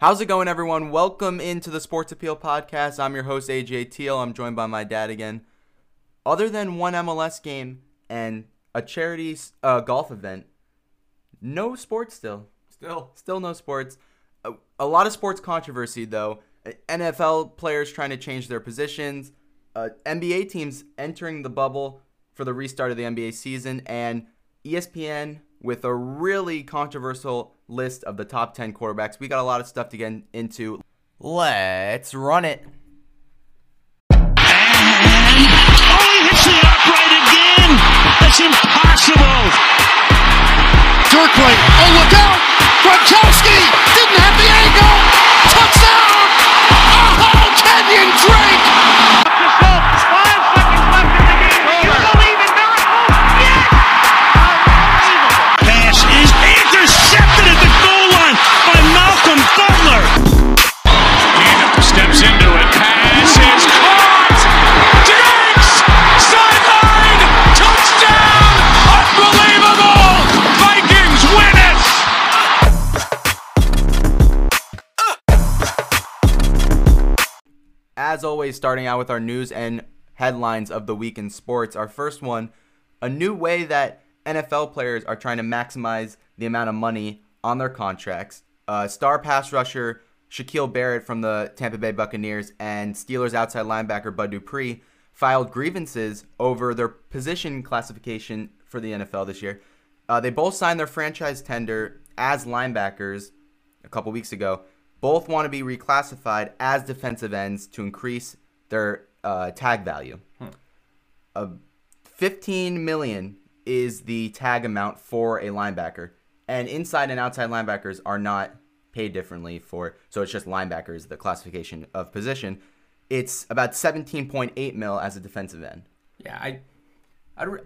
How's it going, everyone? Welcome into the Sports Appeal Podcast. I'm your host, AJ Teal. I'm joined by my dad again. Other than one MLS game and a charity uh, golf event, no sports still. Still. Still no sports. A, a lot of sports controversy, though. NFL players trying to change their positions, uh, NBA teams entering the bubble for the restart of the NBA season, and ESPN with a really controversial list of the top 10 quarterbacks. We got a lot of stuff to get into. Let's run it. Oh, he hits the upright again. That's impossible. Dirkley. Oh, look out. Gronkowski didn't have the angle. Touchdown. Oh, Kenyon Drake. As always, starting out with our news and headlines of the week in sports. Our first one a new way that NFL players are trying to maximize the amount of money on their contracts. Uh, star pass rusher Shaquille Barrett from the Tampa Bay Buccaneers and Steelers outside linebacker Bud Dupree filed grievances over their position classification for the NFL this year. Uh, they both signed their franchise tender as linebackers a couple weeks ago. Both want to be reclassified as defensive ends to increase their uh, tag value. Uh, 15 million is the tag amount for a linebacker, and inside and outside linebackers are not paid differently for. So it's just linebackers, the classification of position. It's about 17.8 mil as a defensive end. Yeah, I, I, re-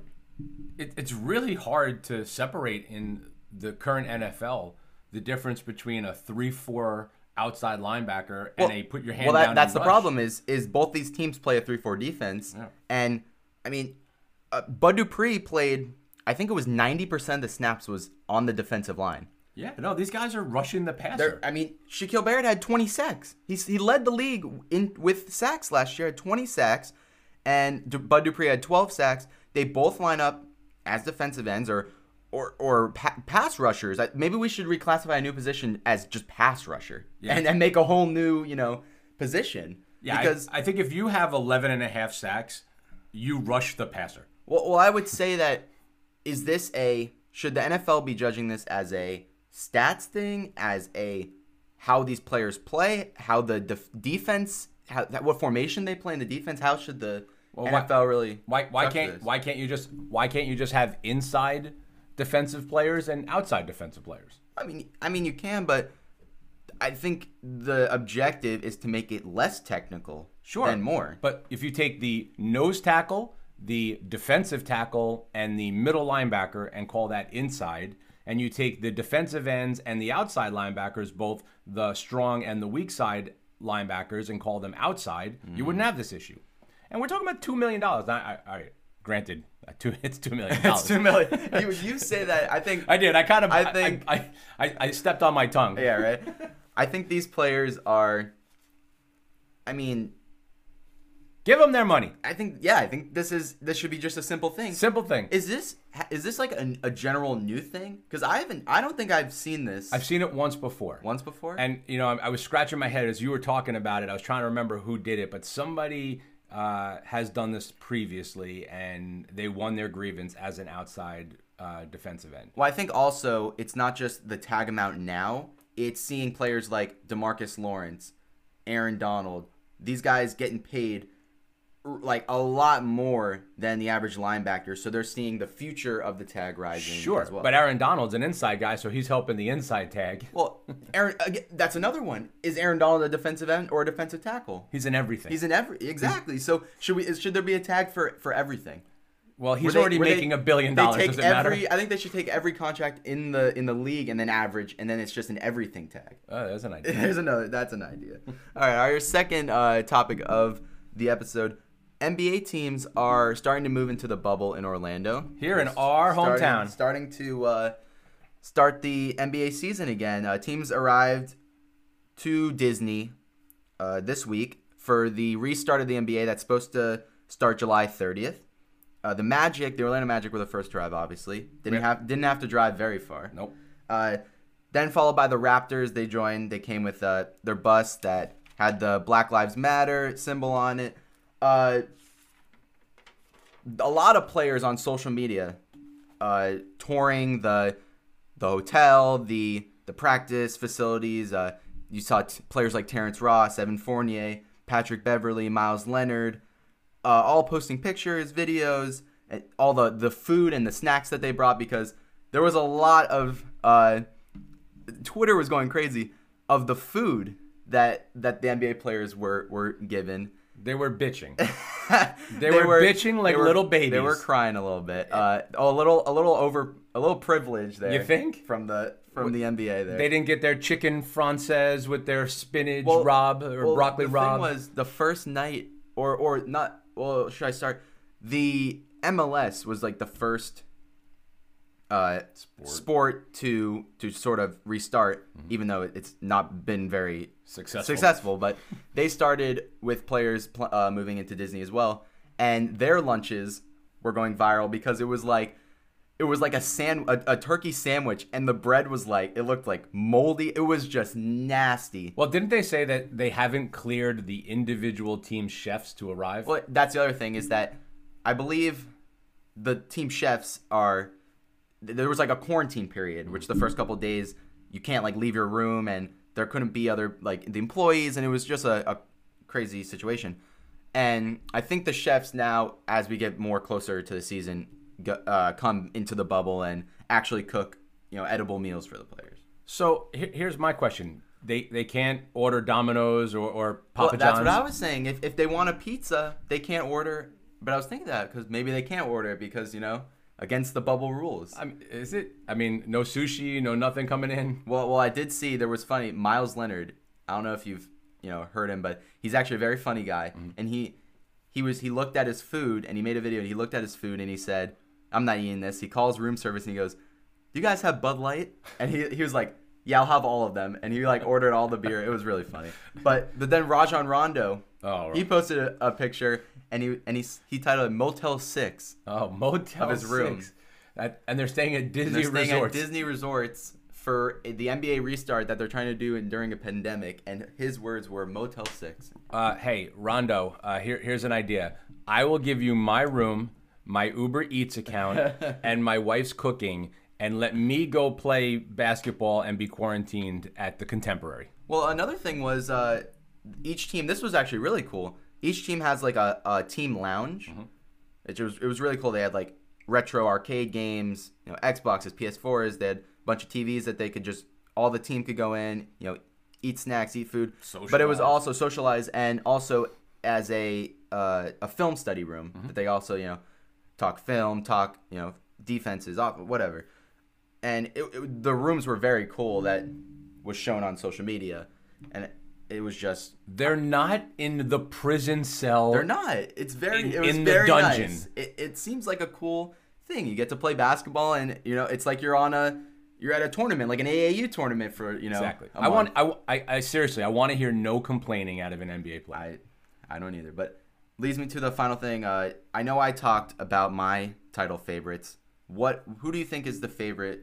it, it's really hard to separate in the current NFL the difference between a three-four outside linebacker and a put your hand well, that, down. that's the rush. problem is is both these teams play a 3-4 defense Yeah. and i mean uh, bud dupree played i think it was 90% of the snaps was on the defensive line Yeah, no, these guys are rushing the passer. There, I mean, Shaquille Barrett had 20 sacks. He's, he led the league in with sacks last year, had 20 sacks, and Du- Bud Dupree had 12 sacks. They both line up as defensive ends or or or pa- pass rushers. Maybe we should reclassify a new position as just pass rusher, Yeah. and and make a whole new you know position. yeah, because I, I think if you have 11 and a half sacks, you rush the passer. Well, well, I would say that is this a should the NFL be judging this as a stats thing, as a how these players play, how the def- defense, how what formation they play in the defense? How should the Well, why- NFL really? Why why can't this? why can't you just why can't you just have inside defensive players and outside defensive players? I mean, I mean, you can, but I think the objective is to make it less technical Sure. than more. But if you take the nose tackle, the defensive tackle, and the middle linebacker and call that inside, and you take the defensive ends and the outside linebackers, both the strong and the weak side linebackers, and call them outside, you wouldn't mm. have this issue. And we're talking about $2 million. Now, I, I, granted, two, it's $2 million. it's two million. you, you say that. I think I did. I kind of. I I think- I, I, I stepped on my tongue. Yeah, right. I think these players are. I mean, Give them their money. I think yeah, I think this is this should be just a simple thing. Simple thing. Is this is this like a, a general new thing? Because I haven't, I don't think I've seen this I've seen it once before. once before. And you know, I, I was scratching my head as you were talking about it. I was trying to remember who did it, but somebody uh, has done this previously, and they won their grievance as an outside uh, defensive end. well, I think also it's not just the tag amount now; it's seeing players like Demarcus Lawrence, Aaron Donald, these guys getting paid like a lot more than the average linebacker. So they're seeing the future of the tag rising Sure, as well. but Aaron Donald's an inside guy, so he's helping the inside tag. well, Aaron, again, that's another one. Is Aaron Donald a defensive end or a defensive tackle? He's in everything. He's in every exactly. So should we? is- Should there be a tag for for everything? well, he's they- already where they- making a billion dollars. Does it every, matter? I think they should take every contract in the in the league and then average, and then it's just an everything tag. Oh, that's an idea. There's another. That's an idea. All right. Our second uh, topic of the episode: NBA teams are starting to move into the bubble in Orlando. Here in our Starting- hometown. starting to uh, start the NBA season again. Uh, teams arrived to Disney uh, this week for the restart of the NBA that's supposed to start July 30th. Uh, the Magic, the Orlando Magic, were the first to arrive. Obviously, didn't Yeah. have didn't have to drive very far. Nope. Uh, then followed by the Raptors. They joined. They came with uh, their bus that had the Black Lives Matter symbol on it. Uh, a lot of players on social media uh, touring the the hotel, the the practice facilities. Uh, you saw t- players like Terrence Ross, Evan Fournier, Patrick Beverley, Meyers Leonard, uh, all posting pictures, videos, and all the the food and the snacks that they brought because there was a lot of uh, Twitter was going crazy of the food that that the NBA players were were given. They were bitching. They were bitching like were- little babies. They were crying a little bit. Uh, a little, a little over, a little privilege there. You think? from the from the NBA there? They didn't get their chicken française with their spinach Well- rob or well, broccoli the rob. thing was the first night, or or not. Well, should I start? The MLS was like the first uh, sport. to to sort of restart, even though it's not been very Successful. Successful, but they started with players pl- uh, moving into Disney as well, and their lunches were going viral because it was like. It was like a sand, a, a turkey sandwich, and the bread was like it looked like moldy. It was just nasty. well, didn't they say that they haven't cleared the individual team chefs to arrive? Well, that's the other thing is that I believe the team chefs are there was like a quarantine period, which the first couple of days you can't like leave your room and there couldn't be other like the employees and it was just a, a crazy situation. And I think the chefs now, as we get more closer to the season, uh, come into the bubble and actually cook you know edible meals for the players. So here's my question: They they can't order Domino's or, or Well, that's John's. what I was saying. If, if they want a pizza, they can't order. But I was thinking that because maybe they can't order it because you know against the bubble rules. I mean, is it? I mean, no sushi, no nothing coming in. well, well, I did see there was funny. Meyers Leonard. I don't know if you've you know heard him, but he's actually a very funny guy. Mm-hmm. And he he was he looked at his food and he made a video. and He looked at his food and he said, "I'm not eating this." He calls room service and he goes, "Do you guys have Bud Light?" And he he was like. Yeah, I'll have all of them, and he like ordered all the beer. It was really funny, but but then Rajon Rondo, Oh, he posted a, a picture and he and he he titled it Motel Six. Oh, Motel Of his room. Six. That, and they're staying at Disney They're staying resorts. at Disney resorts for the NBA restart that they're trying to do in, during a pandemic, and his words were Motel Six. Uh, hey, Rondo, uh, here, here's an idea. I will give you my room, my Uber Eats account, and my wife's cooking, and let me go play basketball and be quarantined at the Contemporary. Well, another thing was uh, each team. This was actually really cool. Each team has like a, a team lounge. It was it was really cool. They had like retro arcade games, you know, Xboxes, PS4s. They had a bunch of TVs that they could just all the team could go in, you know, eat snacks, eat food. But it was also socialize and also as a uh, a film study room that they also you know talk film, talk you know defenses, off whatever. And it, it- the rooms were very cool. That was shown on social media, and it, was just They're not in the prison cell. they're not. It's very In- it was in the very dungeon. nice. It, it seems like a cool thing. You get to play basketball, and you know it's like you're on a you're at a tournament, like an AAU tournament for you know. Exactly. I want. I, I, I seriously. I want to hear no complaining out of an NBA player. I I don't either. But leads me to the final thing. Uh, I know I talked about my title favorites. What who do you think is the favorite,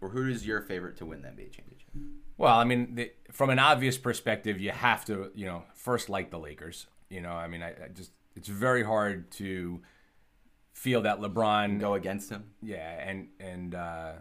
or who is your favorite to win the NBA championship? Well, I mean, the, from an obvious perspective, you have to, you know, first like the Lakers. You know, I mean, I, I just it's very hard to feel that LeBron Go against him. Yeah, and and uh,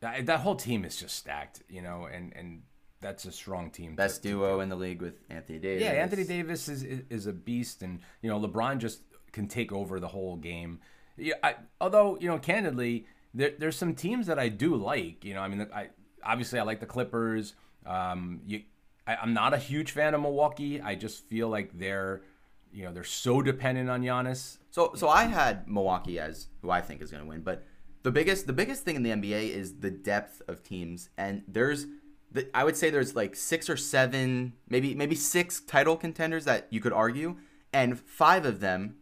that, that whole team is just stacked, you know, and and that's a strong team. Best to- duo in the league with Anthony Davis. Yeah, Anthony Davis is, is is a beast, and you know LeBron just can take over the whole game. Yeah, I, although you know, candidly, there, there's some teams that I do like. You know, I mean, I obviously I like the Clippers. Um, you, I, I'm not a huge fan of Milwaukee. I just feel like they're, you know, they're so dependent on Giannis. So so I had Milwaukee as who I think is going to win, but the biggest the biggest thing in the NBA is the depth of teams, and there's the, I would say there's like six or seven, maybe maybe six title contenders that you could argue, and five of them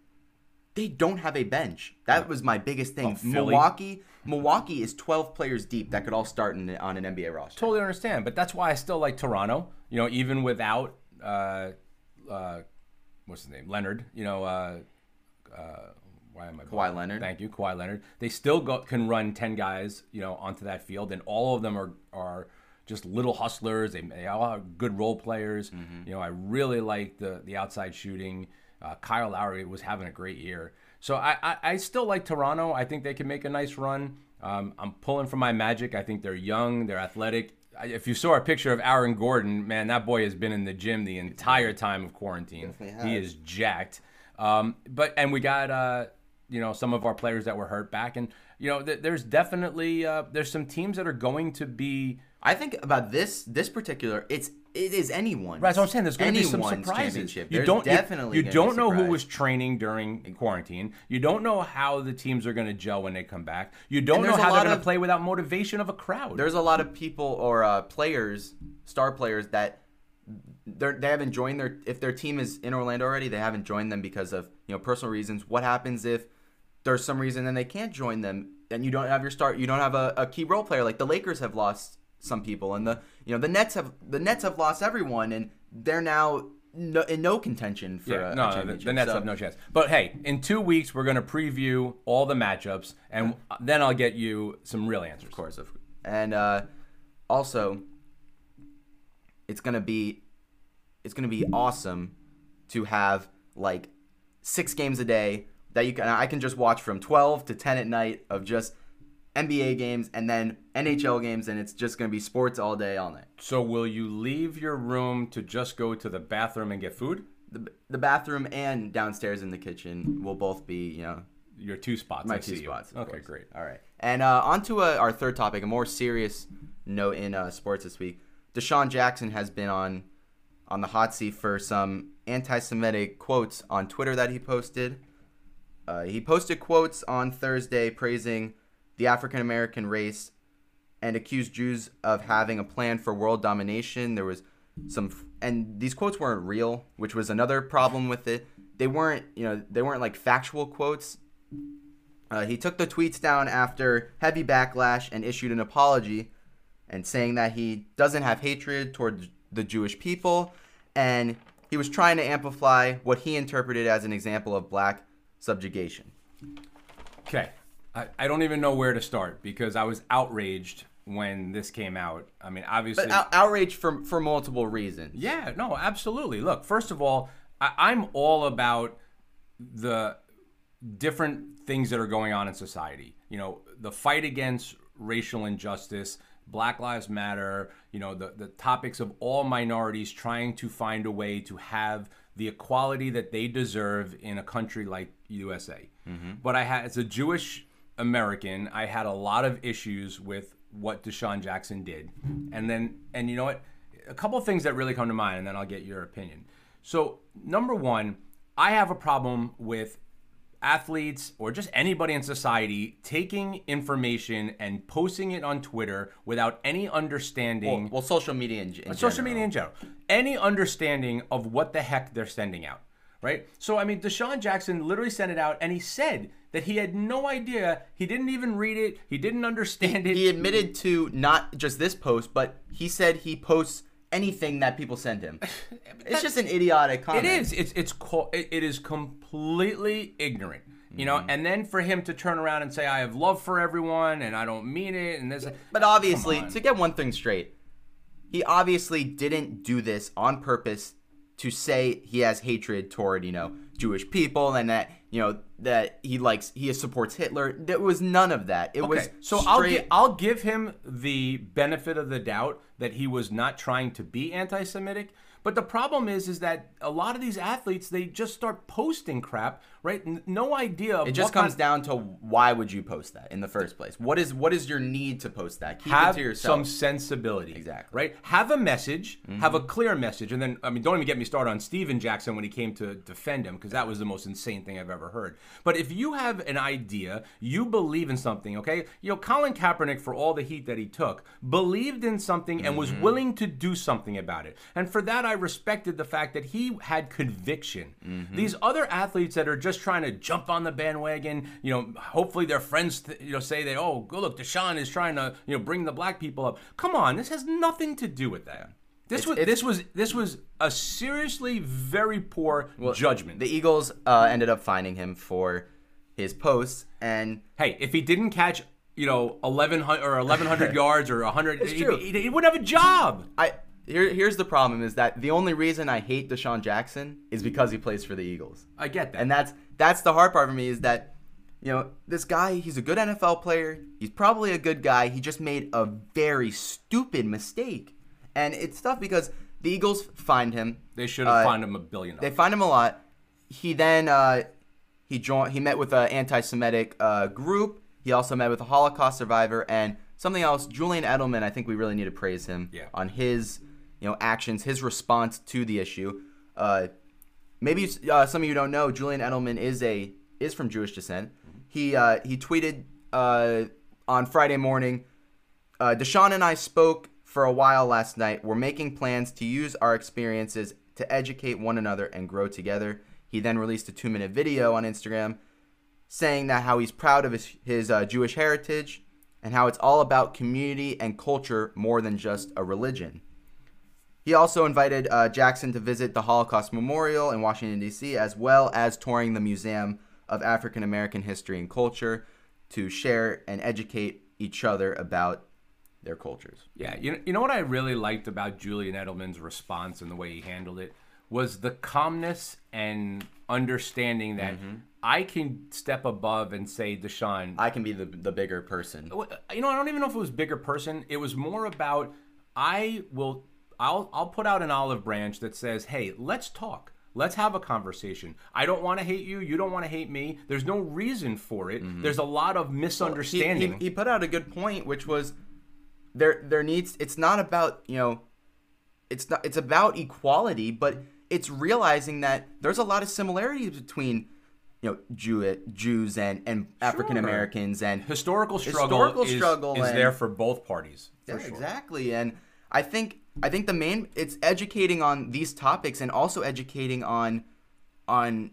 they don't have a bench. That was my biggest thing. Oh, Milwaukee Milwaukee is 12 players deep that could all start in, on an NBA roster. Totally understand, but that's why I still like Toronto. You know, even without uh, uh, what's his name, Leonard. You know, uh, uh, why am I Kawhi Leonard. Thank you, Kawhi Leonard. They still go, can run ten guys, you know, onto that field, and all of them are are just little hustlers. They, they all are good role players. Mm-hmm. You know, I really like the the outside shooting. Uh, Kyle Lowry was having a great year, so I, I I still like Toronto. I think they can make a nice run. Um, I'm pulling from my magic. I think they're young, they're athletic. If you saw a picture of Aaron Gordon, man, that boy has been in the gym the entire time of quarantine. He is jacked. Um, but and we got uh, you know some of our players that were hurt back, and you know th- there's definitely uh, there's some teams that are going to be. I think about this this particular. It's it is anyone. Right, that's what I'm saying. There's going to be some surprises. You There's don't definitely You, you don't know who was training during quarantine. You don't know how the teams are going to gel when they come back. You don't know how they're going to play without motivation of a crowd. There's a lot of people or uh, players, star players that they're, they haven't joined their. If their team is in Orlando already, they haven't joined them because of you know personal reasons. What happens if there's some reason and they can't join them, and you don't have your start, you don't have a, a key role player like the Lakers have lost some people, and the you know the Nets have the Nets have lost everyone, and they're now no, in no contention for Yeah, a, no, a no, the, championship. the Nets So- have no chance. But hey, in two weeks we're going to preview all the matchups, and then I'll get you some real answers. Of course, of and uh, also, it's gonna be, it's gonna be awesome to have like six games a day that you can. I can just watch from twelve to ten at night of just NBA games and then NHL games, and it's just gonna be sports all day, all night. So will you leave your room to just go to the bathroom and get food? The, the bathroom and downstairs in the kitchen will both be, you know, Your two spots. my I two see spots. Okay, course. great. All right. And uh, on to uh, our third topic, a more serious note in uh, sports this week. DeSean Jackson has been on on the hot seat for some anti-Semitic quotes on Twitter that he posted. Uh, he posted quotes on Thursday praising the African American race and accused Jews of having a plan for world domination. There was some, and these quotes weren't real, which was another problem with it. They weren't, you know, they weren't like factual quotes. Uh, he took the tweets down after heavy backlash and issued an apology and saying that he doesn't have hatred toward the Jewish people and he was trying to amplify what he interpreted as an example of black subjugation. Okay. I, I don't even know where to start because I was outraged when this came out. I mean, obviously. But out- outrage for for multiple reasons. Yeah, no, absolutely. Look, first of all, I, I'm all about the different things that are going on in society. You know, the fight against racial injustice, Black Lives Matter, you know, the, the topics of all minorities trying to find a way to have the equality that they deserve in a country like USA. Mm-hmm. But I had, as a Jewish American, I had a lot of issues with what DeSean Jackson did. And then, and you know what? A couple of things that really come to mind, and then I'll get your opinion. So, number one, I have a problem with athletes or just anybody in society taking information and posting it on Twitter without any understanding Well, well, social media in, in social media in general, any understanding of what the heck they're sending out, right? So, I mean, DeSean Jackson literally sent it out and he said that he had no idea. He didn't even read it. He didn't understand it. He admitted to not just this post, but he said he posts anything that people send him. it's just an idiotic comment. It is. It's it's co- it, it is completely ignorant. You know, Mm-hmm. and then for him to turn around and say, "I have love for everyone, and I don't mean it," and this, But obviously, to get one thing straight, he obviously didn't do this on purpose to say he has hatred toward, you know, Jewish people and that, you know, that he likes he supports Hitler. There was none of that. It was Okay, so I'll gi- I'll give him the benefit of the doubt that he was not trying to be anti-Semitic. But the problem is, is that a lot of these athletes they just start posting crap, right? N- no idea. It just comes down to why would you post that in the first place? What is what is your need to post that? Keep have it to yourself. some sensibility. Exactly. Mm-hmm. Right? Have a message, have a clear message. And then, I mean, don't even get me started on Stephen Jackson when he came to defend him, because that was the most insane thing I've ever heard. But if you have an idea, you believe in something, okay? You know, Colin Kaepernick, for all the heat that he took, believed in something and was willing to do something about it. And for that, I respected the fact that he had conviction. These other athletes that are just trying to jump on the bandwagon, you know, hopefully their friends, th- you know, say that, oh, go look, DeSean is trying to, you know, bring the black people up. Come on, this has nothing to do with that. This was it's- this was this was a seriously very poor judgment. The Eagles uh, ended up finding him for his posts, and hey, if he didn't catch, you know, eleven hundred or eleven hundred yards or hundred, he, true. he, he wouldn't have a job. I here here's the problem is that the only reason I hate DeSean Jackson is because he plays for the Eagles. I get that. And that's that's the hard part for me is that you know this guy he's a good NFL player he's probably a good guy he just made a very stupid mistake and it's tough because the Eagles fined him they should have uh, fined him a billion they fined him a lot he then uh, he joined he met with an anti-Semitic uh, group he also met with a Holocaust survivor and something else Julian Edelman I think we really need to praise him Yeah. on his you know actions his response to the issue uh, maybe uh, some of you don't know Julian Edelman is a is from Jewish descent. He uh, he tweeted uh, on Friday morning. Uh, DeSean and I spoke for a while last night. We're making plans to use our experiences to educate one another and grow together. He then released a two minute video on Instagram saying that how he's proud of his, his uh, Jewish heritage and how it's all about community and culture more than just a religion. He also invited uh, Jackson to visit the Holocaust Memorial in Washington, D.C., as well as touring the Museum of African American History and Culture to share and educate each other about their cultures. Yeah, you know, you know what I really liked about Julian Edelman's response and the way he handled it was the calmness and understanding that Mm-hmm. I can step above and say, DeSean, I can be the, the bigger person. you know, I don't even know if it was bigger person. It was more about I will I'll I'll put out an olive branch that says, "Hey, let's talk. Let's have a conversation. I don't want to hate you. You don't want to hate me. There's no reason for it. There's a lot of He- misunderstanding." He, he put out a good point, which was there there needs it's not about you know it's not it's about equality, but it's realizing that there's a lot of similarities between you know Jew, Jews and and African Americans and Historical struggle Historical is, struggle is and- there for both parties. For Yeah, sure. exactly. And I think I think the main it's educating on these topics and also educating on on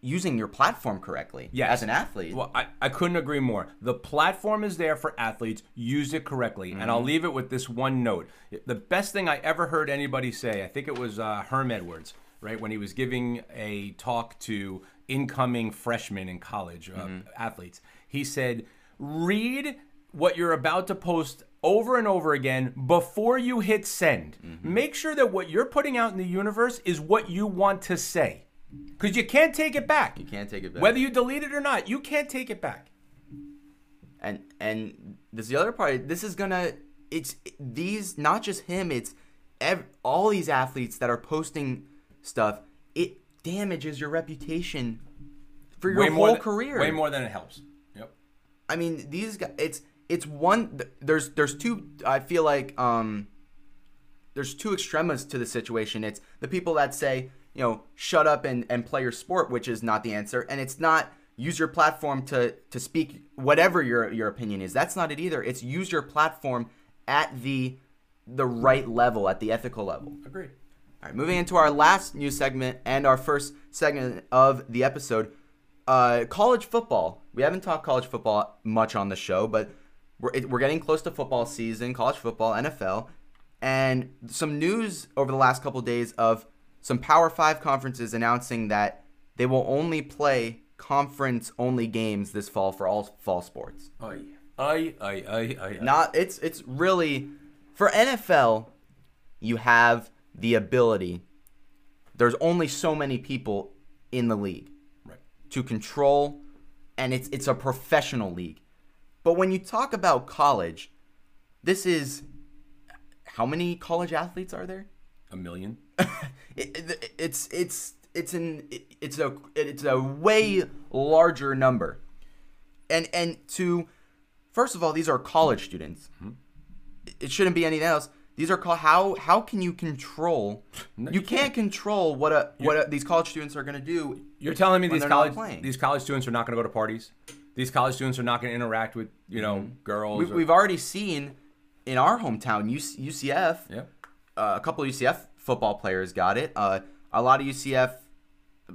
using your platform correctly Yes. as an athlete. Well, I, I couldn't agree more. The platform is there for athletes. Use it correctly. And I'll leave it with this one note. The best thing I ever heard anybody say, I think it was uh, Herm Edwards, right, when he was giving a talk to incoming freshmen in college uh, athletes. He said, read what you're about to post over and over again before you hit send. Make sure that what you're putting out in the universe is what you want to say. Because you can't take it back. you can't take it back. Whether you delete it or not, you can't take it back. and and this is the other part. This is gonna it's these not just him. It's ev- all these athletes that are posting stuff. It damages your reputation for your more whole than- career. Way more than it helps. Yep. I mean, these guys. It's it's one. There's there's two. I feel like um, there's two extremes to the situation. It's the people that say you know shut up and and play your sport, which is not the answer, and it's not use your platform to to speak whatever your your opinion is. That's not it either. It's use your platform at the the right level, at the ethical level. Agreed. All right, moving into our last news segment and our first segment of the episode, uh, college football. We haven't talked college football much on the show, but we're it, we're getting close to football season, college football, NFL, and some news over the last couple days of some Power Five conferences announcing that they will only play conference only games this fall for all fall sports. Aye. Aye, aye, aye, aye. Not it's it's really for NFL, you have the ability. There's only so many people in the league Right. to control, and it's it's a professional league. But when you talk about college, this is how many college athletes are there? A million. It- it- it's it's it's an it- it's a it's a way larger number, and and to first of all, these are college students. It shouldn't be anything else. These are called how how can you control? you, you can't, control what a what a, these college students are going to do. You're telling me these college these college students are not going to go to parties. These college students are not going to interact with you know girls. We've, or- we've already seen in our hometown UC, UCF. yeah. uh, a couple of UCF football players got it. Uh, a lot of UCF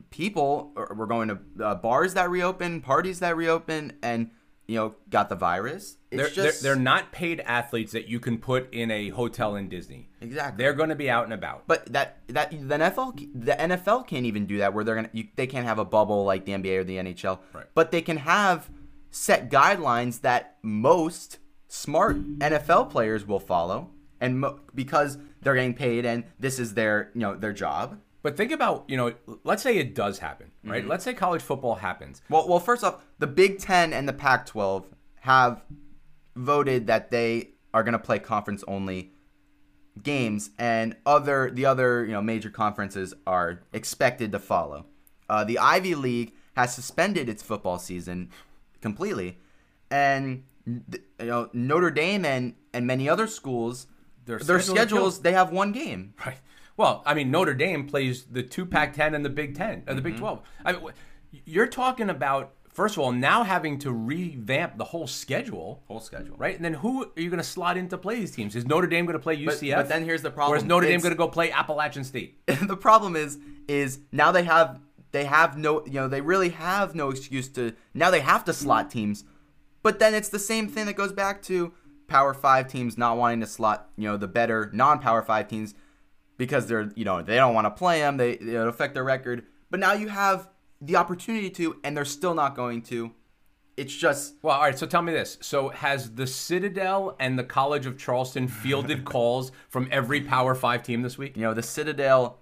people were going to uh, bars that reopen, parties that reopen, and you know got the virus. They're, just they're, they're not paid athletes that you can put in a hotel in Disney. Exactly. They're going to be out and about. But that that the NFL the NFL can't even do that where they're gonna you, they can't have a bubble like the NBA or the NHL. Right. But they can have set guidelines that most smart NFL players will follow, and mo- because they're getting paid and this is their you know their job. But think about, you know, let's say it does happen, Mm-hmm. right? Let's say college football happens. Well, well, first off, the Big Ten and the Pac-12 have voted that they are going to play conference-only games, and other the other you know major conferences are expected to follow. Uh, the Ivy League has suspended its football season completely, and you know Notre Dame and and many other schools, Their their schedules they have one game. Right. Well, I mean, Notre Dame plays the two Pac-10 and the Big 10, or the Mm-hmm. Big 12. I mean, you're talking about first of all now having to revamp the whole schedule, Whole schedule. right? And then who are you going to slot in to play these teams? Is Notre Dame going to play UCF? but then here's the problem: Or is. Notre Dame It's- going to go play Appalachian State? the problem is is now they have they have no you know they really have no excuse to now they have to slot teams but then it's the same thing that goes back to power 5 teams not wanting to slot you know the better non-power 5 teams because they're you know they don't want to play them they it'll affect their record but now you have the opportunity to and they're still not going to it's just Well, all right. So tell me this. So has the Citadel and the College of Charleston fielded calls from every Power Five team this week? you know the Citadel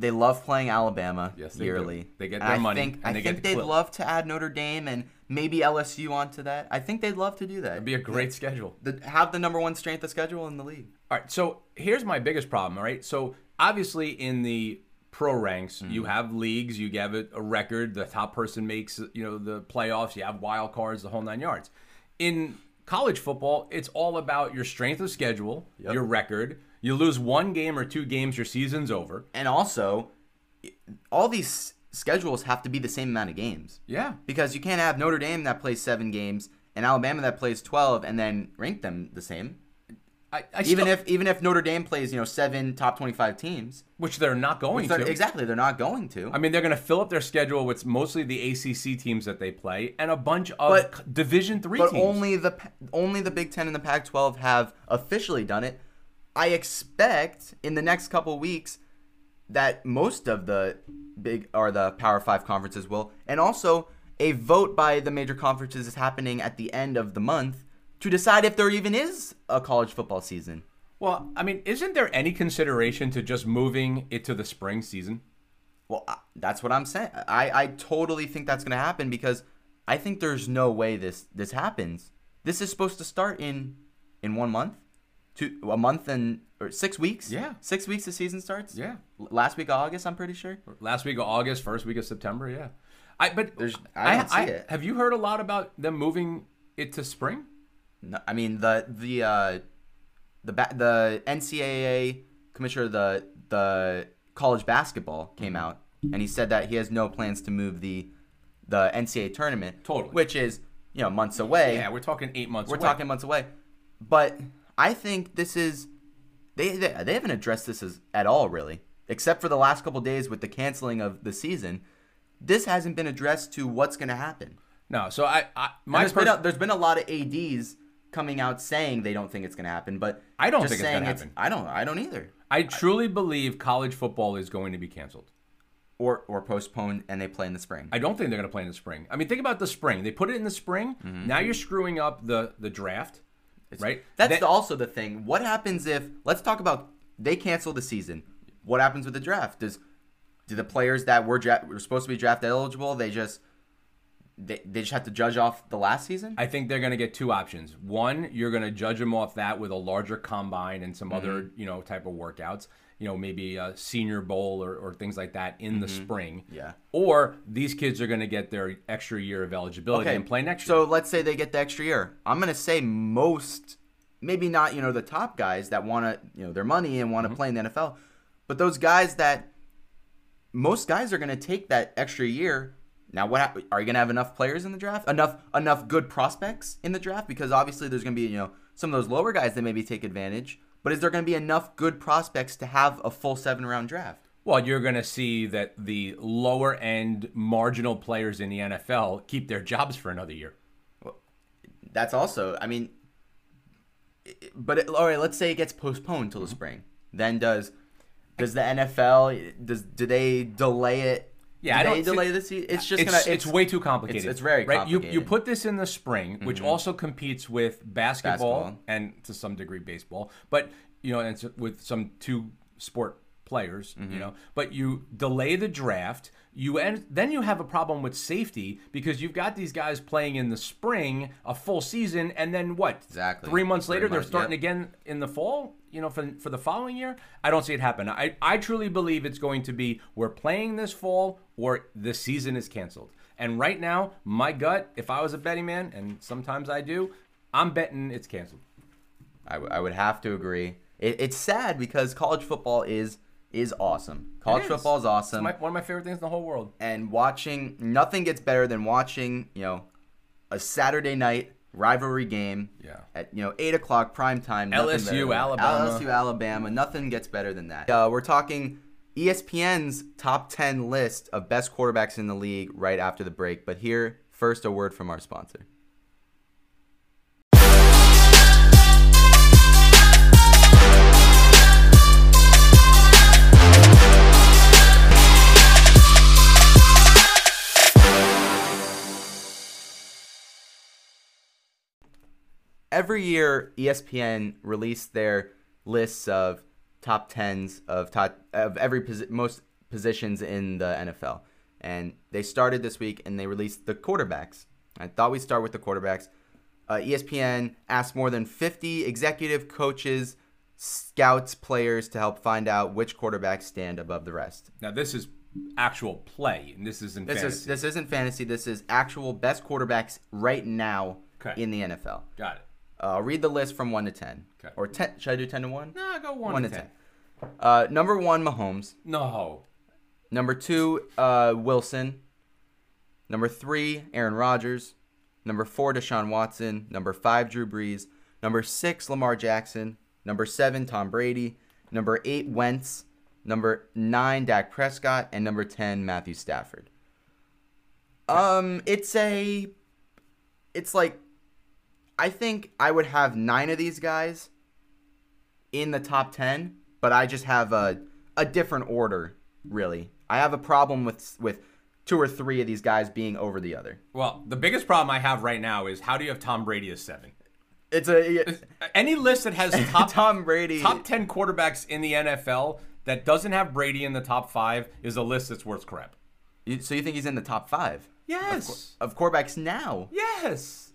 they love playing Alabama Yes, they do. yearly. They get their I money, Think, I they think they'd clipped. love to add Notre Dame and maybe LSU onto that. I think they'd love to do that. It'd be a great schedule. the, have the number one strength of schedule in the league. All right, so here's my biggest problem. All right, so obviously in the pro ranks, you mm-hmm. have leagues, you have a, a record. The top person makes you know the playoffs. You have wild cards, the whole nine yards. In college football, it's all about your strength of schedule, your record. You lose one game or two games, your season's over. And also, all these schedules have to be the same amount of games Yeah, because you can't have Notre Dame that plays seven games and Alabama that plays twelve and then rank them the same. I, I Even still- if even if Notre Dame plays you know seven top twenty five teams, which they're not going they're- to. exactly they're not going to. I mean, they're going to fill up their schedule with mostly the ACC teams that they play and a bunch of But- Division three but teams. only the only the Big Ten and the Pac-12 have officially done it. I expect in the next couple weeks that most of the big or the Power Five conferences will, and also a vote by the major conferences is happening at the end of the month to decide if there even is a college football season. Well, I mean, isn't there any consideration to just moving it to the spring season? Well, uh, that's what I'm saying. I, I totally think that's going to happen because I think there's no way this this happens. This is supposed to start in in one month, two a month and or six weeks. Yeah. six weeks the season starts. Yeah. L- last week of August, I'm pretty sure. Last week of August, first week of September, yeah. I but There's- I don't see it. Have you heard a lot about them moving it to spring? No, I mean the the uh, the ba- the NCAA commissioner of the the college basketball came Mm-hmm. out and he said that he has no plans to move the the NCAA tournament, Totally. which is you know months away. Yeah, we're talking eight months. We're away. talking months away. But I think this is they they, they haven't addressed this as, at all really, except for the last couple days with the canceling of the season. This hasn't been addressed to what's going to happen. No, so I, I my there's, been a, there's been a lot of ads coming out saying they don't think it's going to happen, but I don't think it's gonna happen. I don't. I don't either. I truly believe college football is going to be canceled. Or or postponed and they play in the spring. I don't think they're going to play in the spring. I mean, think about the spring. They put it in the spring. Mm-hmm. Now you're screwing up the the draft, right? That's Then- the, also the thing. What happens if let's talk about they cancel the season? What happens with the draft? Does do the players that were, dra- were supposed to be draft eligible they just they, they just have to judge off the last season? I think they're going to get two options. One, you're going to judge them off that with a larger combine and some other, Mm-hmm. you know, type of workouts. You know, maybe a senior bowl or, or things like that in the spring. Mm-hmm. Yeah. Or these kids are going to get their extra year of eligibility and play next year. so let's say they get the extra year. I'm gonna say most maybe not you know the top guys that want to you know their money and want to play in the NFL, but those guys that most guys are going to take that extra year. Now, what are you going to have enough players in the draft? Enough enough good prospects in the draft because obviously there's going to be you know some of those lower guys that maybe take advantage. But is there going to be enough good prospects to have a full seven round draft? Well, you're going to see that the lower end marginal players in the NFL keep their jobs for another year. Well, That's also, I mean, but it, all right. Let's say it gets postponed till the mm-hmm. spring. Then does does the NFL does do they delay it? Yeah, I don't delay the season. It's just it's, gonna. it's, way too complicated. It's, it's very right. You you. Mm-hmm. put this in the spring, which also competes with basketball, Basketball. and to some degree baseball, but you know, and it's with some two sport players, Mm-hmm. you know. But you delay the draft. You end, then you have a problem with safety because you've got these guys playing in the spring a full season, and then what? Exactly. Three months Three later, they're starting yep. again in the fall. You know, for for the following year, I don't see it happen. I I truly believe it's going to be we're playing this fall or the season is canceled. And right now, my gut, if I was a betting man, and sometimes I do, I'm betting it's canceled. I, w- I would have to agree. It, it's sad because college football is is awesome. College It football is It's awesome, my, one of my favorite things in the whole world. and watching nothing gets better than watching you know a Saturday night rivalry game. Yeah. At you know eight o'clock prime time. nothing LSU, better than that. Alabama. LSU Alabama. Nothing gets better than that. Uh, we're talking ESPN's top ten list of best quarterbacks in the league right after the break. But here first a word from our sponsor. every year ESPN released their lists of top tens of top of every posi- most positions in the NFL, and they started this week and they released the quarterbacks. I thought we'd start with the quarterbacks. Uh, ESPN asked more than 50 executive coaches, scouts, players to help find out which quarterbacks stand above the rest. Now this is actual play, and this isn't This fantasy. is this isn't fantasy. This is actual best quarterbacks right now Okay. in the NFL. Got it. Uh, I'll read the list from one to ten. Okay. Or ten? Should I do ten to one? Nah, go one, One to to ten. Uh, number one, Mahomes. No. Number two, uh, Wilson. Number three, Aaron Rodgers. Number four, Deshaun Watson. Number five, Drew Brees. Number six, Lamar Jackson. Number seven, Tom Brady. Number eight, Wentz. Number nine, Dak Prescott. And number ten, Matthew Stafford. Um, it's a, it's like, I think I would have nine of these guys in the top 10, but I just have a a different order, really. I have a problem with with two or three of these guys being over the other. Well, the biggest problem I have right now is how do you have Tom Brady as seven? It's a Any list that has top Tom Brady. top 10 quarterbacks in the NFL that doesn't have Brady in the top five is a list that's worth crap. You- so you think he's in the top 5 Yes. of quarterbacks now? Yes.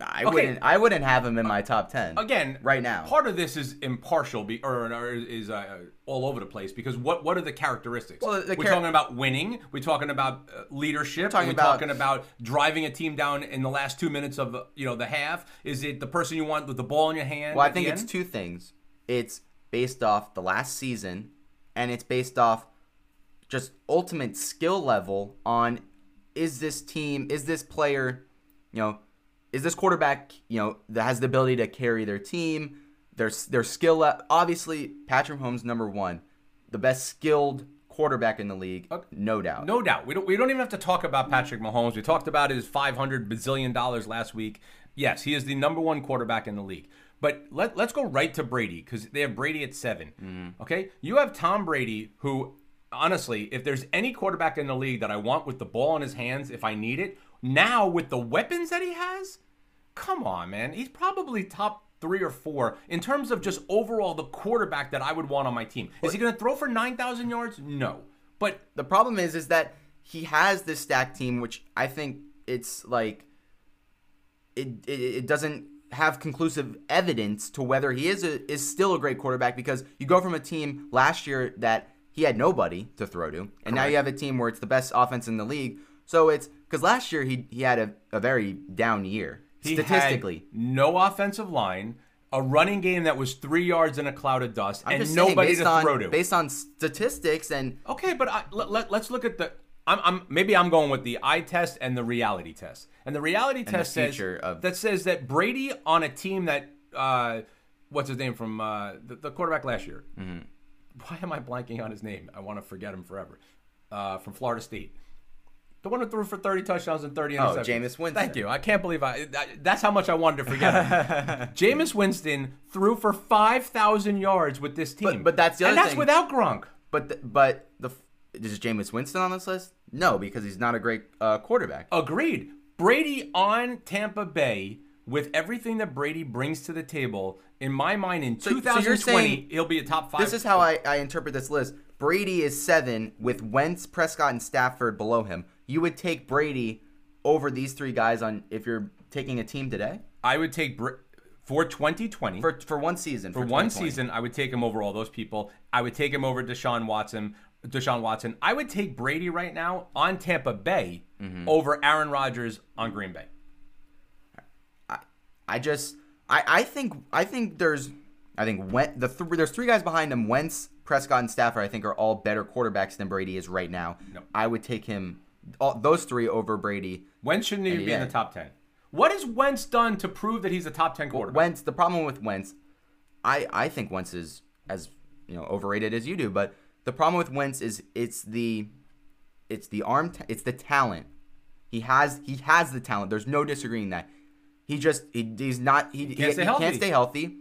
I Okay. wouldn't I wouldn't have him in my top 10. Again, right now. part of this is impartial, be, or, or is uh, all over the place because what what are the characteristics? Well, the we're char- talking about winning. We're talking about uh, leadership. talking we're about- talking about driving a team down in the last two minutes of uh, you know the half. Is it the person you want with the ball in your hand? Well, I think it's end? two things. It's based off the last season, and it's based off just ultimate skill level on is this team, is this player, you know, is this quarterback, you know, that has the ability to carry their team, their their skill. Le- Obviously, Patrick Mahomes number one, the best skilled quarterback in the league, uh, no doubt. No doubt. We don't, we don't even have to talk about Patrick Mahomes. We talked about his 500 bazillion dollars last week. Yes, he is the number one quarterback in the league. But let, let's go right to Brady because they have Brady at 7 mm-hmm. Okay? You have Tom Brady, who, honestly, if there's any quarterback in the league that I want with the ball in his hands if I need it, now with the weapons that he has, come on, man. He's probably top three or four in terms of just overall the quarterback that I would want on my team. Is he going to throw for 9,000 yards? No. But The problem is, is that he has this stack team, which I think it's like it it, it doesn't have conclusive evidence to whether he is a, is still a great quarterback because you go from a team last year that he had nobody to throw to, and now you have a team where it's the best offense in the league. So it's because last year he he had a, a very down year He statistically. no offensive line, a running game that was three yards in a cloud of dust, I'm and just saying, nobody based to on throw to. based on statistics and Okay, but I, let, let, us look at the. I'm, I'm maybe I'm going with the eye test and the reality test. And the reality the test says of- that says that Brady on a team that uh, what's his name from uh, the, the quarterback last year. Mm-hmm. Why am I blanking on his name? I want to forget him forever. Uh, from Florida State. The one who threw for 30 touchdowns and 30 Oh, interceptions. Jameis Winston. Thank you. I can't believe I. that- That's how much I wanted to forget him. Jameis Winston threw for 5,000 yards with this team. but that's the other And other that's thing. without Gronk. but the, but the is Jameis Winston on this list? No, because he's not a great uh, quarterback. Agreed. Brady on Tampa Bay with everything that Brady brings to the table. In my mind, in So- so 2020, saying- he'll be a top five. This is how I, I interpret this list. Brady is seven with Wentz, Prescott, and Stafford below him. You would take Brady over these three guys on if you're taking a team today I would take Br- for 2020 for for one season. for one season. I would take him over all those people. I would take him over Deshaun Watson. Deshaun Watson. I would take Brady right now on Tampa Bay Mm-hmm. over Aaron Rodgers on Green Bay. I just I, I think I think there's I think when the th- there's three guys behind him. Wentz, Prescott, and Stafford. I think are all better quarterbacks than Brady is right now. No. I would take him all, those three over Brady. Wentz shouldn't even be in the top 10. What has Wentz done to prove that he's a top 10 quarterback? Wentz. The problem with Wentz, I I think Wentz is as you know overrated as you do, but the problem with Wentz is it's the it's the arm ta- it's the talent. He has he has the talent. There's no disagreeing that. He just he, he's not he, he, can't stay he healthy. can't stay healthy.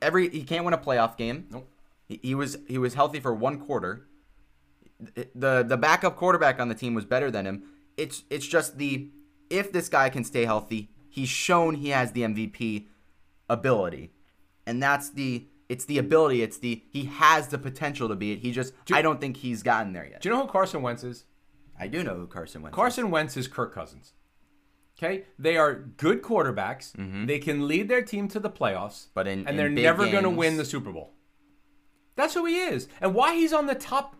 Every he can't win a playoff game. Nope. He, he was he was healthy for one quarter. The the backup quarterback on the team was better than him. It's it's just the if this guy can stay healthy, he's shown he has the MVP ability. And that's the it's the ability, it's the he has the potential to be it. He just I don't think he's gotten there yet. Do you know who Carson Wentz is? I do know who Carson Wentz. is. Carson Wentz is Kirk Cousins. Okay, they are good quarterbacks. They can lead their team to the playoffs, Mm-hmm. But in- and in they're never going to win the Super Bowl. That's who he is, and why he's on the top.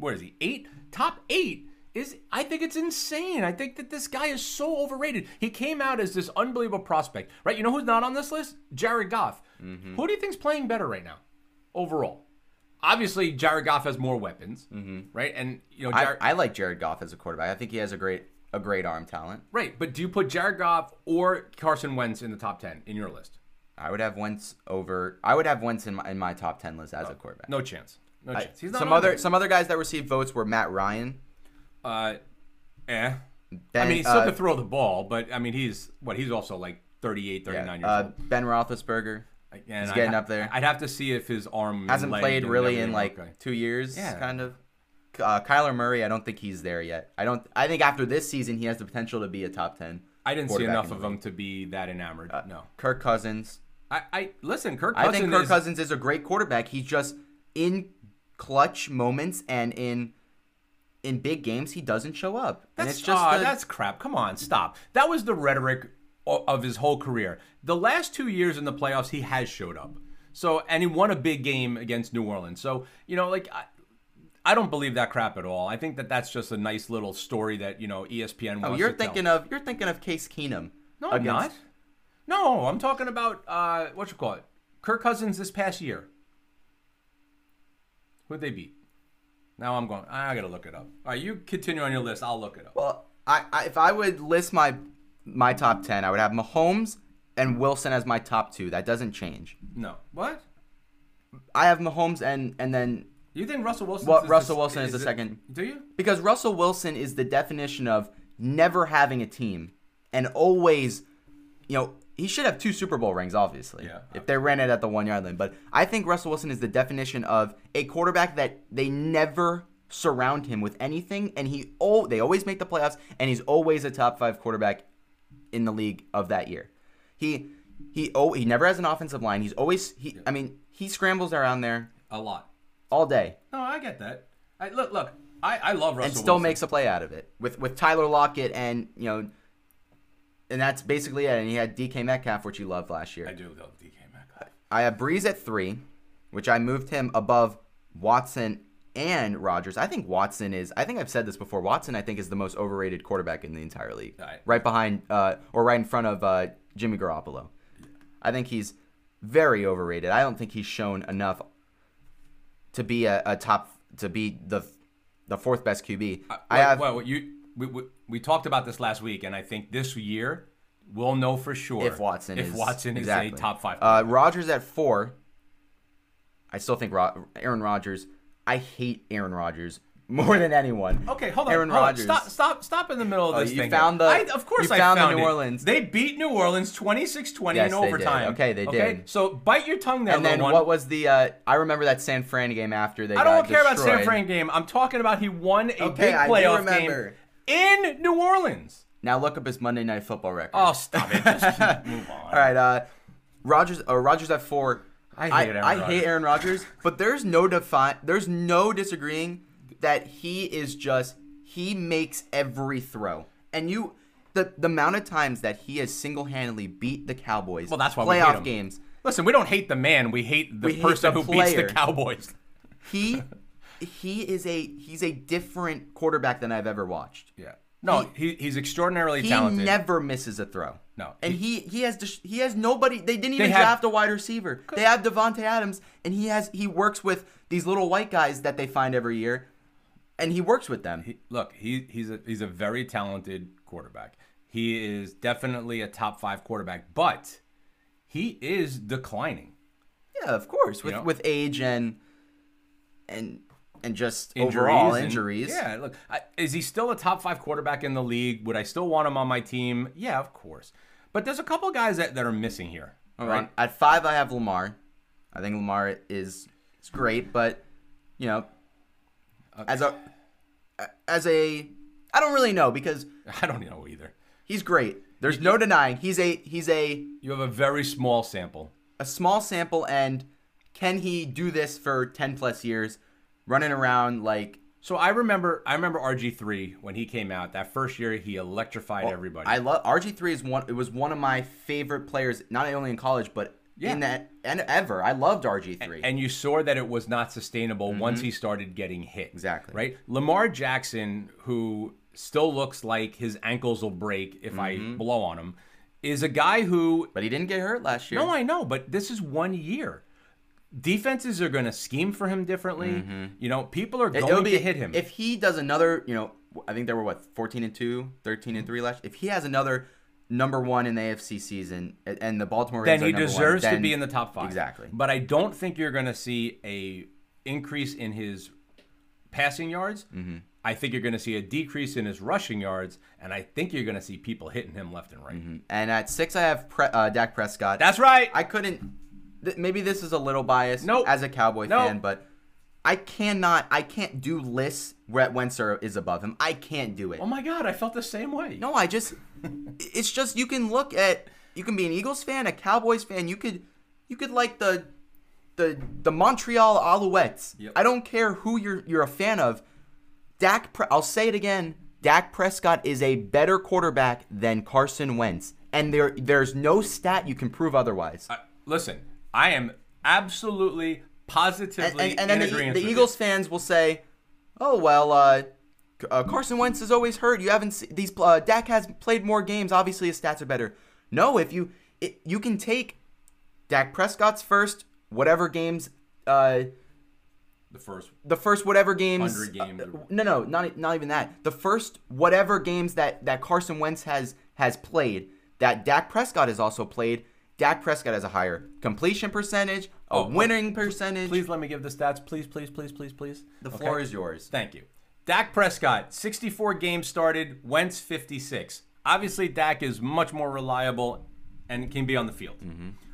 What is he? Eight, top eight is. I think it's insane. I think that this guy is so overrated. He came out as this unbelievable prospect, right? You know who's not on this list? Jared Goff. Mm-hmm. Who do you think's playing better right now, overall? Obviously, Jared Goff has more weapons, right? And you know, Mm-hmm. I, I like Jared Goff as a quarterback. I think he has a great a great arm talent. Right, but do you put Jared Goff or Carson Wentz in the top ten in your list? I would have Wentz over. I would have Wentz in my, in my top ten list as a quarterback. No chance. No I- chance. He's not some other there. some other guys that received votes were Matt Ryan. Uh, eh. I mean, he still uh, could throw the ball, but I mean, he's what? He's also like 38, 39 yeah, years uh, old. Ben Roethlisberger Again, he's getting ha- up there. I'd have to see if his arm hasn't played really in like okay. two years, Yeah. kind of. Uh, Kyler Murray, I don't think he's there yet. I don't. I think after this season, he has the potential to be a top ten. I didn't see enough of him to be that enamored. no, Kirk Cousins. I, I listen. Kirk I think Kirk is, Cousins is a great quarterback. He's just in clutch moments and in in big games, he doesn't show up. and That's it's just aw, the- that's crap. Come on, stop. That was the rhetoric of his whole career. The last two years in the playoffs, he has showed up. So and he won a big game against New Orleans. So you know, like I, I don't believe that crap at all. I think that that's just a nice little story that you know ESPN. Oh, you're to tell. thinking of you're thinking of Case Keenum. No, I'm not. No, I'm talking about uh, what you call it, Kirk Cousins this past year. Who'd they beat? Now I'm going. I gotta look it up. All right, you continue on your list. I'll look it up. Well, I, I if I would list my my top ten, I would have Mahomes and Wilson as my top two. That doesn't change. No, what? I have Mahomes and and then You think Russell Wilson? What, Russell Wilson is the it- second. Do you? because Russell Wilson is the definition of never having a team and always, you know, he should have two Super Bowl rings, obviously, Yeah, if they ran it at the one yard line. But I think Russell Wilson is the definition of a quarterback that they never surround him with anything, and he oh they always make the playoffs, and he's always a top five quarterback in the league of that year. He he oh he never has an offensive line. He's always he I mean he scrambles around there A lot. all day. No, I get that. I, look, look. I, I love Russell. and still Wilson. makes a play out of it with with Tyler Lockett and you know, and that's basically it. And he had DK Metcalf, which he loved last year. I do love DK Metcalf. I have Brees at three, which I moved him above Watson and Rodgers. I think Watson is. I think I've said this before. Watson, I think, is the most overrated quarterback in the entire league. Right. Right behind, uh, or right in front of uh, Jimmy Garoppolo. I think he's very overrated. I don't think he's shown enough to be a, a top to be the the fourth best QB. I Well, have well, you we, we, we talked about this last week, and I think this year we'll know for sure if Watson if is Watson exactly. is a top five. Uh, Rodgers at four. I still think Ro- Aaron Rodgers. I hate Aaron Rodgers more than anyone. Okay, hold on. Aaron. Rodgers. Stop, stop, stop in the middle of Oh, this you thing. found the- I, of course, you I found the New it. Orleans. They beat New Orleans 26-20 Yes, in they did. overtime. Okay, they Okay, did. so bite your tongue there, And then one. what was the? Uh, I remember that San Fran game after they. I don't care about San. Fran game. I'm talking about he won a Okay, big playoff remember. game in New Orleans. Now look up his Monday Night Football record. Oh, stop it. Just move on. All right, uh, Rodgers. Uh, Rodgers at four. I hate I, Aaron I Rodgers. hate Aaron Rodgers, but there's no defi- There's no disagreeing that he is just he makes every throw, and you the the amount of times that he has single handedly beat the Cowboys. Well, that's why playoff hate games. Listen, we don't hate the man. We hate the We hate person the who beats the Cowboys. He he is a he's a different quarterback than I've ever watched. Yeah. No, he, he's extraordinarily He talented. He never misses a throw. No, and he he has he has nobody. They didn't They even have- draft a wide receiver. They have Davante Adams, and he has he works with these little white guys that they find every year, and he works with them. He- look, he, he's a he's a very talented quarterback. He is definitely a top five quarterback, but he is declining. yeah, of course, with know? with age and and and just Injuries overall and- injuries. Yeah, look, I, is he still a top five quarterback in the league? Would I still want him on my team? Yeah, of course. But there's a couple guys that, that are missing here. All right? right. At five, I have Lamar. I think Lamar is is great, but you know, as a as a I don't really know because I don't know either. he's great. There's no denying he's a he's a You have a very small sample. a small sample and can he do this for 10 plus years running around like So I remember I remember RG3 when he came out. That first year he electrified everybody. I love RG3 is one it was one of my favorite players not only in college but Yeah. in that and ever. I loved RG3. and you saw that it was not sustainable once he started getting hit. Mm-hmm. Exactly. Right? Lamar Jackson, who still looks like his ankles will break if Mm-hmm. I blow on him, is a guy who but he didn't get hurt last year. No, I know, but this is one year. Defenses are going to scheme for him differently. You know, people are Mm-hmm. It- going be to hit him. If he does another, you know, I think there were what 14 and 2, 13 and 3 last. If he has another number 1 in the AFC season and- the Baltimore then he number one, deserves to be in the top five. Exactly. But I don't think you're going to see a increase in his passing yards. Mm-hmm. I think you're going to see a decrease in his rushing yards, and I think you're going to see people hitting him left and right. And at 6 I have Pre- uh, Dak Prescott. That's right. I couldn't. Th- maybe this is a little biased Nope. as a Cowboy Nope. fan, but I cannot. I can't do lists where Wentz is above him. I can't do it. oh my God, I felt the same way. No, I just. it's just you can look at. You can be an Eagles fan, a Cowboys fan. You could, you could like the, the the Montreal Alouettes. Yep. I don't care who you're you're a fan of. Dak. Pre- I'll say it again. Dak Prescott is a better quarterback than Carson Wentz, and there there's no stat you can prove otherwise. Listen, I am absolutely, positively and, and then in the, the Eagles you. fans will say, "Oh well, uh, uh, Carson Wentz is always hurt. You haven't se- these uh, Dak has played more games. Obviously, his stats are better." No, if you it, you can take Dak Prescott's first whatever games, uh, The first the first whatever games. 100 games uh, no, no, not not even that. The first whatever games that that Carson Wentz has has played that Dak Prescott has also played. Dak Prescott has a higher completion percentage, a Oh, winning percentage. Please let me give the stats. Please, please, please, please, please. the Okay? floor is yours. Thank you. Dak Prescott, 64 games started, Wentz 56. Obviously, Dak is much more reliable and can be on the field.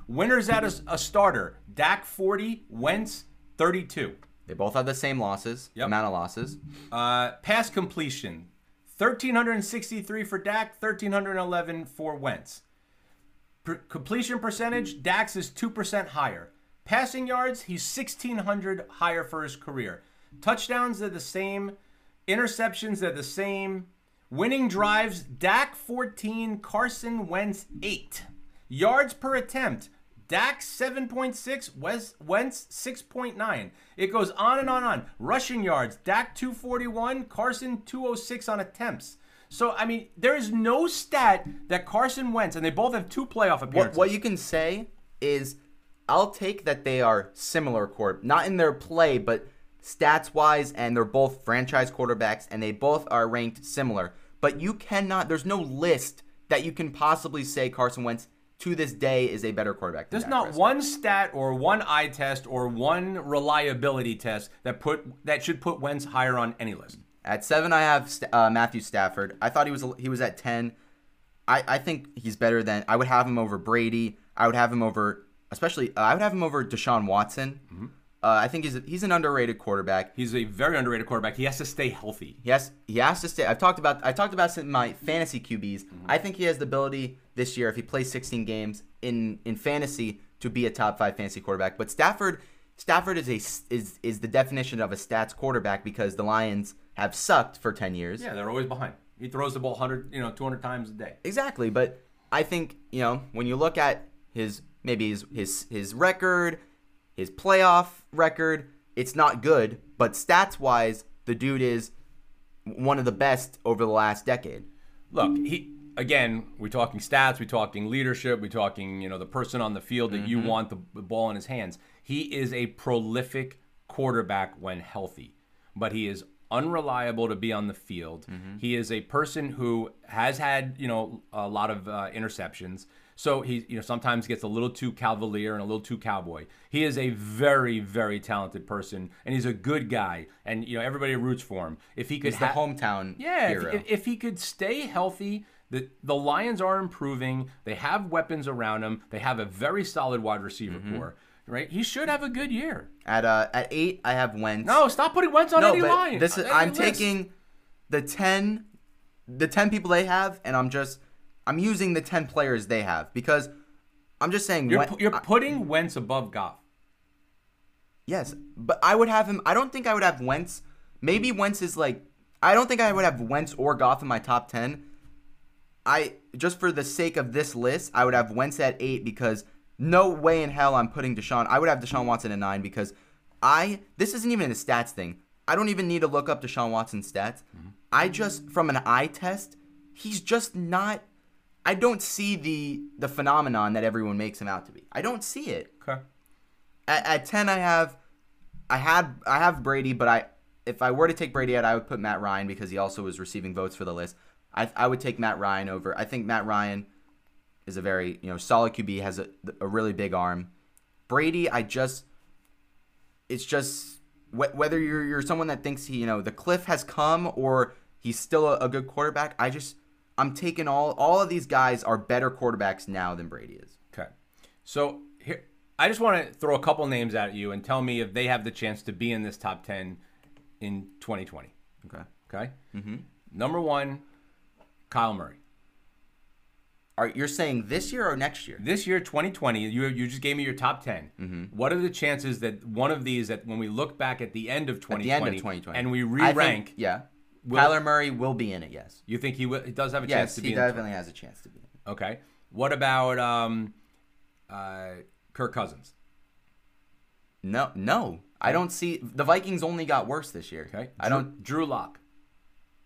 Winners at a, a starter, Dak 40, Wentz 32. They both have the same losses, Yep. amount of losses. Uh, pass completion, 1,363 for Dak, 1,311 for Wentz. Completion percentage, Dax is 2% higher. Passing yards, he's 1,600 higher for his career. Touchdowns are the same. Interceptions are the same. Winning drives, Dak 14, Carson Wentz 8. Yards per attempt, Dak 7.6, Wes- Wentz 6.9. It goes on and on and on. Rushing yards, Dak 241, Carson 206 on attempts. So, I mean, there is no stat that Carson Wentz, and they both have two playoff appearances. what you can say is I'll take that they are similar quarter, not in their play, but stats wise, and they're both franchise quarterbacks, and they both are ranked similar. But you cannot. There's no list that you can possibly say Carson Wentz to this day is a better quarterback. There's Dak not Prescott. one stat or one eye test or one reliability test that put that should put Wentz higher on any list. At seven, I have uh, Matthew Stafford. I thought he was he was at ten. I, I think he's better than I would have him over Brady. I would have him over, especially uh, I would have him over Deshaun Watson. Mm-hmm. Uh, I think he's a, he's an underrated quarterback. He's a very underrated quarterback. He has to stay healthy. He he has to stay. I've talked about I talked about my fantasy QBs. Mm-hmm. I think he has the ability this year if he plays 16 games in in fantasy to be a top five fantasy quarterback. But Stafford Stafford is a is is the definition of a stats quarterback because the Lions have sucked for 10 years. Yeah, they're always behind. He throws the ball 100, you know, 200 times a day. Exactly, but I think you know when you look at his maybe his his his record, his playoff record, it's not good. But stats wise, the dude is one of the best over the last decade. Look, he again, we're talking stats, we're talking leadership, we're talking, you know, the person on the field that you mm-hmm. want the, the ball in his hands. He is a prolific quarterback when healthy, but he is unreliable to be on the field. He is a person who has had, you know, a lot of uh, interceptions. So he, you know, sometimes gets a little too cavalier and a little too cowboy. He is a very, very talented person, and he's a good guy, and you know everybody roots for him. If he could He's the ha- hometown yeah, hero. if, if, if he could stay healthy, the the Lions are improving. They have weapons around him. They have a very solid wide receiver Mm-hmm. core. Right? He should have a good year. at uh at eight, I have Wentz. No, stop putting Wentz on no, any but line. this is any I'm list. taking the ten, the ten people they have, and I'm just I'm using the ten players they have because I'm just saying. You're, Wen- pu- you're I- putting Wentz above Goff. Yes, but I would have him. I don't think I would have Wentz. Maybe Wentz is like. I don't think I would have Wentz or Goff in my top ten. I just for the sake of this list, I would have Wentz at eight because no way in hell I'm putting Deshaun. I would have Deshaun Watson at nine because I. This isn't even a stats thing. I don't even need to look up Deshaun Watson's stats. I just from an eye test, he's just not. I don't see the the phenomenon that everyone makes him out to be. I don't see it Okay. at, at 10 i have i had i have brady but i if i were to take brady out i would put matt ryan because he also was receiving votes for the list i, I would take matt ryan over i think matt ryan is a very you know solid qb has a, a really big arm brady i just it's just wh- whether you're you're someone that thinks he you know the cliff has come or he's still a, a good quarterback i just i'm taking all all of these guys are better quarterbacks now than brady is Okay. So here, I just want to throw a couple names at you and tell me if they have the chance to be in this top ten in 2020. okay Okay. Mm-hmm. Number one, Kyle Murray. Are you're saying this year or next year This year, 2020, you, you just gave me your top 10. Mm-hmm. What are the chances that one of these, that when we look back at the end of at 2020, the end of 2020. and we re-rank, think- yeah. will- Kyler Murray will be in it, yes. you think he, will, he does have a chance Yes, to he be in the definitely has a chance to be in it. Okay. What about um, uh, Kirk Cousins? No, no. I don't see the Vikings only got worse this year. Okay. I Drew- don't Drew Lock,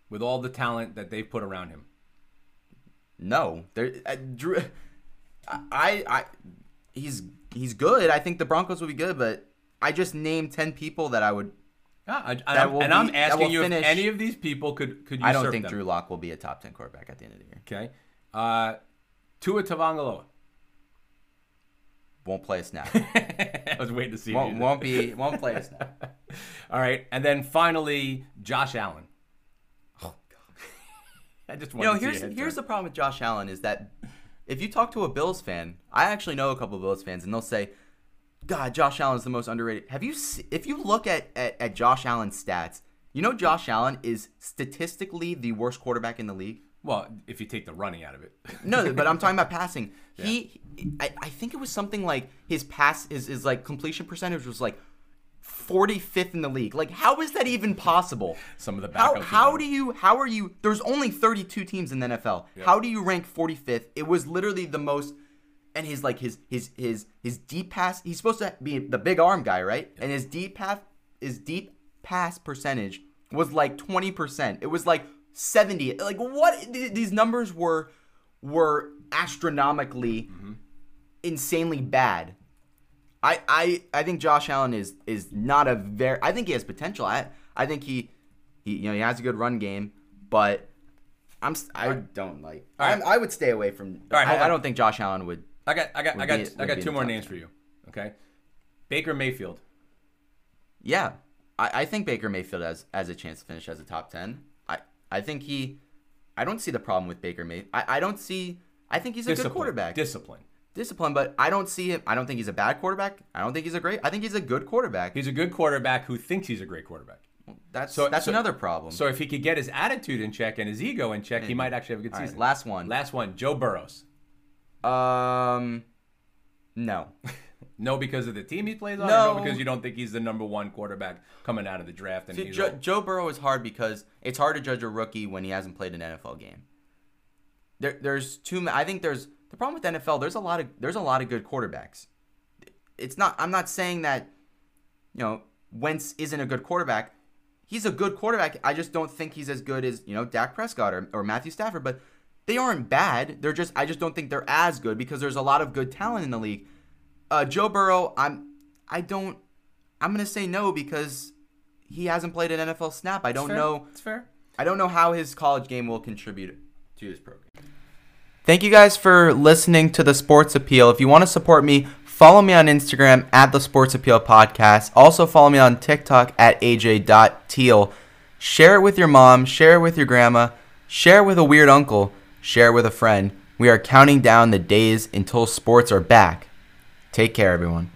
with all the talent that they've put around him. No. There uh, Drew I I he's he's good. I think the Broncos will be good, but I just named 10 people that I would Yeah, I, and, That I'm, and I'm be- that asking you finish- if any of these people could could I don't think them. Drew Lock will be a top 10 quarterback at the end of the year. Okay. Uh, Tua Tagovailoa. Won't play a snap. I was waiting to see. won't, won't be won't play a snap. All right, and then finally Josh Allen. I just You want know, to here's see your head here's the problem with Josh Allen is that if you talk to a Bills fan, I actually know a couple of Bills fans, and they'll say, "God, Josh Allen is the most underrated." Have you? Se- if you look at, at at Josh Allen's stats, you know Josh Allen is statistically the worst quarterback in the league. Well, if you take the running out of it. No, but I'm talking about passing. He, I, I think it was something like his pass, his, his like completion percentage was like 45th in the league. Like, how is that even possible? Some of the How, how do you, how are you, there's only 32 teams in the NFL. How do you rank 45th? It was literally the most, and his like his his his his deep pass. He's supposed to be the big arm guy, right? And his deep pass, his deep pass percentage was like 20%. It was like 70. Like what? th- These numbers were were astronomically, mm-hmm. insanely bad. I, I, I think Josh Allen is is not a very. I think he has potential. I I think he, he you know he has a good run game, but I'm I don't like. Right. I'm, I would stay away from. All right, I, I don't think Josh Allen would. I got I got I got be- I got two more names for you. Okay. Baker Mayfield. Yeah, I, I think Baker Mayfield has has a chance to finish as a top ten. I I think he. I don't see the problem with Baker May. I, I don't see. I think he's a Discipline. good quarterback. Discipline. Discipline, but I don't see him. I don't think he's a bad quarterback. I don't think he's a great. I think he's a good quarterback. He's a good quarterback who thinks he's a great quarterback. That's So- that's so- another problem. So if he could get his attitude in check and his ego in check, he might actually have a good All right, season. last one. Last one. Joe Burrows. Um, no. No, because of the team he plays on. No. No, because you don't think he's the number one quarterback coming out of the draft. And See, he's Joe, Joe Burrow is hard because it's hard to judge a rookie when he hasn't played an NFL game. There, there's too. I think there's the problem with NFL. There's a lot of there's a lot of good quarterbacks. It's not. I'm not saying that, you know, Wentz isn't a good quarterback. He's a good quarterback. I just don't think he's as good as you know Dak Prescott or, or Matthew Stafford. But they aren't bad. They're just. I just don't think they're as good because there's a lot of good talent in the league. Uh, Joe Burrow. I'm. I don't. I'm gonna say no because he hasn't played an NFL snap. I don't Fair. know. It's fair. I don't know how his college game will contribute to his program. Thank you guys for listening to the Sports Appeal. If you want to support me, follow me on Instagram at the Sports Appeal Podcast. Also follow me on TikTok at aj.teal. Share it with your mom, share it with your grandma, share it with a weird uncle, share it with a friend. We are counting down the days until sports are back. Take care, everyone.